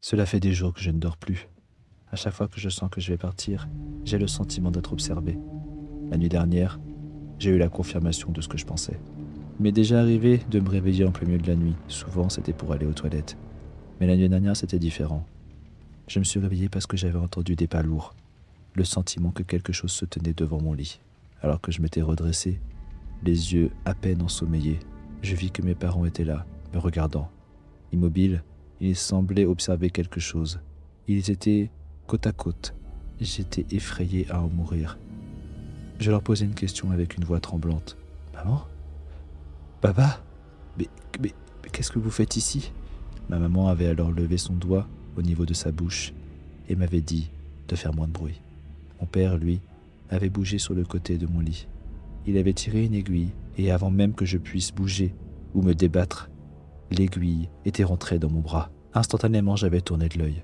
Cela fait des jours que je ne dors plus. À chaque fois que je sens que je vais partir, j'ai le sentiment d'être observé. La nuit dernière, j'ai eu la confirmation de ce que je pensais. M'est déjà arrivé de me réveiller en plein milieu de la nuit. Souvent, c'était pour aller aux toilettes. Mais la nuit dernière, c'était différent. Je me suis réveillé parce que j'avais entendu des pas lourds, le sentiment que quelque chose se tenait devant mon lit. Alors que je m'étais redressé, les yeux à peine ensommeillés, je vis que mes parents étaient là, me regardant. Immobiles, ils semblaient observer quelque chose. Ils étaient côte à côte. J'étais effrayé à en mourir. Je leur posais une question avec une voix tremblante. Maman? Papa? Mais, mais, mais qu'est-ce que vous faites ici Ma maman avait alors levé son doigt au niveau de sa bouche et m'avait dit de faire moins de bruit. Mon père, lui, avait bougé sur le côté de mon lit. Il avait tiré une aiguille et avant même que je puisse bouger ou me débattre, l'aiguille était rentrée dans mon bras. Instantanément, j'avais tourné de l'œil.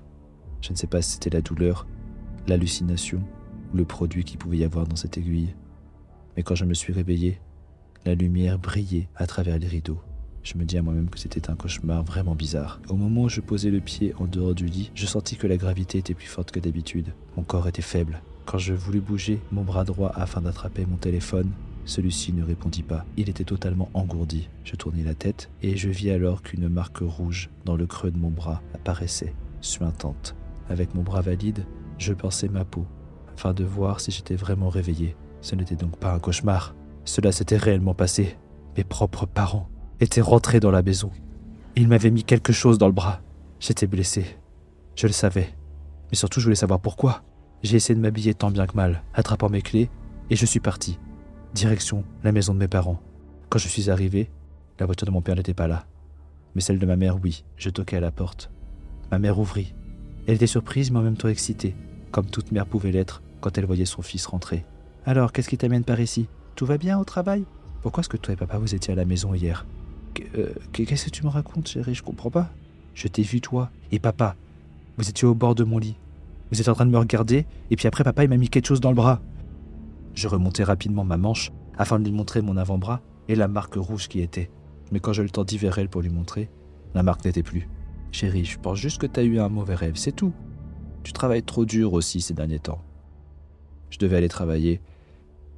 Je ne sais pas si c'était la douleur, l'hallucination ou le produit qu'il pouvait y avoir dans cette aiguille. Mais quand je me suis réveillé, la lumière brillait à travers les rideaux. Je me dis à moi-même que c'était un cauchemar vraiment bizarre. Au moment où je posais le pied en dehors du lit, je sentis que la gravité était plus forte que d'habitude. Mon corps était faible. Quand je voulus bouger mon bras droit afin d'attraper mon téléphone, celui-ci ne répondit pas. Il était totalement engourdi. Je tournai la tête et je vis alors qu'une marque rouge dans le creux de mon bras apparaissait, suintante. Avec mon bras valide, je pensais ma peau, afin de voir si j'étais vraiment réveillé. Ce n'était donc pas un cauchemar. Cela s'était réellement passé. Mes propres parents était rentré dans la maison. Il m'avait mis quelque chose dans le bras. J'étais blessé. Je le savais. Mais surtout, je voulais savoir pourquoi. J'ai essayé de m'habiller tant bien que mal, attrapant mes clés, et je suis parti. Direction la maison de mes parents. Quand je suis arrivé, la voiture de mon père n'était pas là. Mais celle de ma mère, oui. Je toquais à la porte. Ma mère ouvrit. Elle était surprise, mais en même temps excitée, comme toute mère pouvait l'être quand elle voyait son fils rentrer. Alors, qu'est-ce qui t'amène par ici? Tout va bien au travail? Pourquoi est-ce que toi et papa vous étiez à la maison hier? Euh, qu'est-ce que tu me racontes, chérie? Je comprends pas. Je t'ai vu, toi et papa. Vous étiez au bord de mon lit. Vous êtes en train de me regarder, et puis après, papa, il m'a mis quelque chose dans le bras. Je remontai rapidement ma manche afin de lui montrer mon avant-bras et la marque rouge qui était. Mais quand je le tendis vers elle pour lui montrer, la marque n'était plus. Chérie, je pense juste que tu as eu un mauvais rêve, c'est tout. Tu travailles trop dur aussi ces derniers temps. Je devais aller travailler,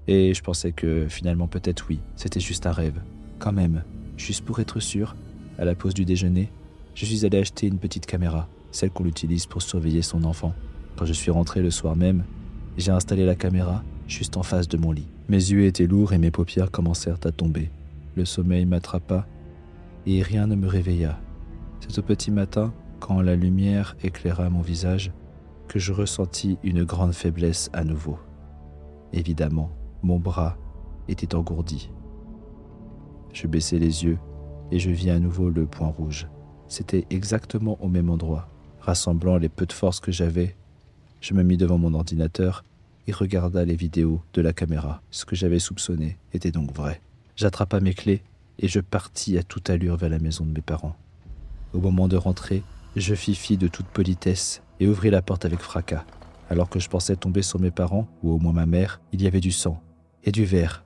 et je pensais que finalement peut-être oui, c'était juste un rêve. Quand même, Juste pour être sûr, à la pause du déjeuner, je suis allé acheter une petite caméra, celle qu'on utilise pour surveiller son enfant. Quand je suis rentré le soir même, j'ai installé la caméra juste en face de mon lit. Mes yeux étaient lourds et mes paupières commencèrent à tomber. Le sommeil m'attrapa et rien ne me réveilla. C'est au petit matin, quand la lumière éclaira mon visage, que je ressentis une grande faiblesse à nouveau. Évidemment, mon bras était engourdi. Je baissai les yeux et je vis à nouveau le point rouge. C'était exactement au même endroit. Rassemblant les peu de force que j'avais, je me mis devant mon ordinateur et regarda les vidéos de la caméra. Ce que j'avais soupçonné était donc vrai. J'attrapa mes clés et je partis à toute allure vers la maison de mes parents. Au moment de rentrer, je fis fi de toute politesse et ouvris la porte avec fracas. Alors que je pensais tomber sur mes parents, ou au moins ma mère, il y avait du sang et du verre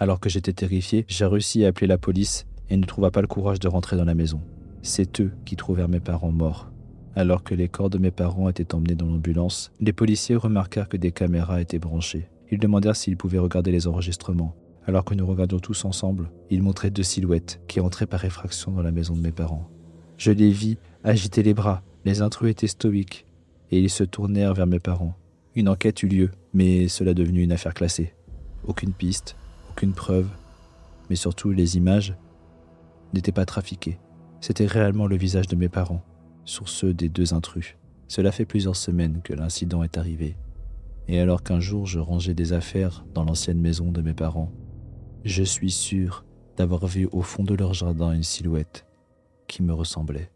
alors que j'étais terrifié, j'ai réussi à appeler la police et ne trouva pas le courage de rentrer dans la maison. C'est eux qui trouvèrent mes parents morts. Alors que les corps de mes parents étaient emmenés dans l'ambulance, les policiers remarquèrent que des caméras étaient branchées. Ils demandèrent s'ils pouvaient regarder les enregistrements. Alors que nous regardions tous ensemble, ils montraient deux silhouettes qui entraient par effraction dans la maison de mes parents. Je les vis agiter les bras. Les intrus étaient stoïques et ils se tournèrent vers mes parents. Une enquête eut lieu, mais cela devenu une affaire classée. Aucune piste, aucune preuve, mais surtout les images, n'étaient pas trafiquées. C'était réellement le visage de mes parents, sur ceux des deux intrus. Cela fait plusieurs semaines que l'incident est arrivé, et alors qu'un jour je rangeais des affaires dans l'ancienne maison de mes parents, je suis sûr d'avoir vu au fond de leur jardin une silhouette qui me ressemblait.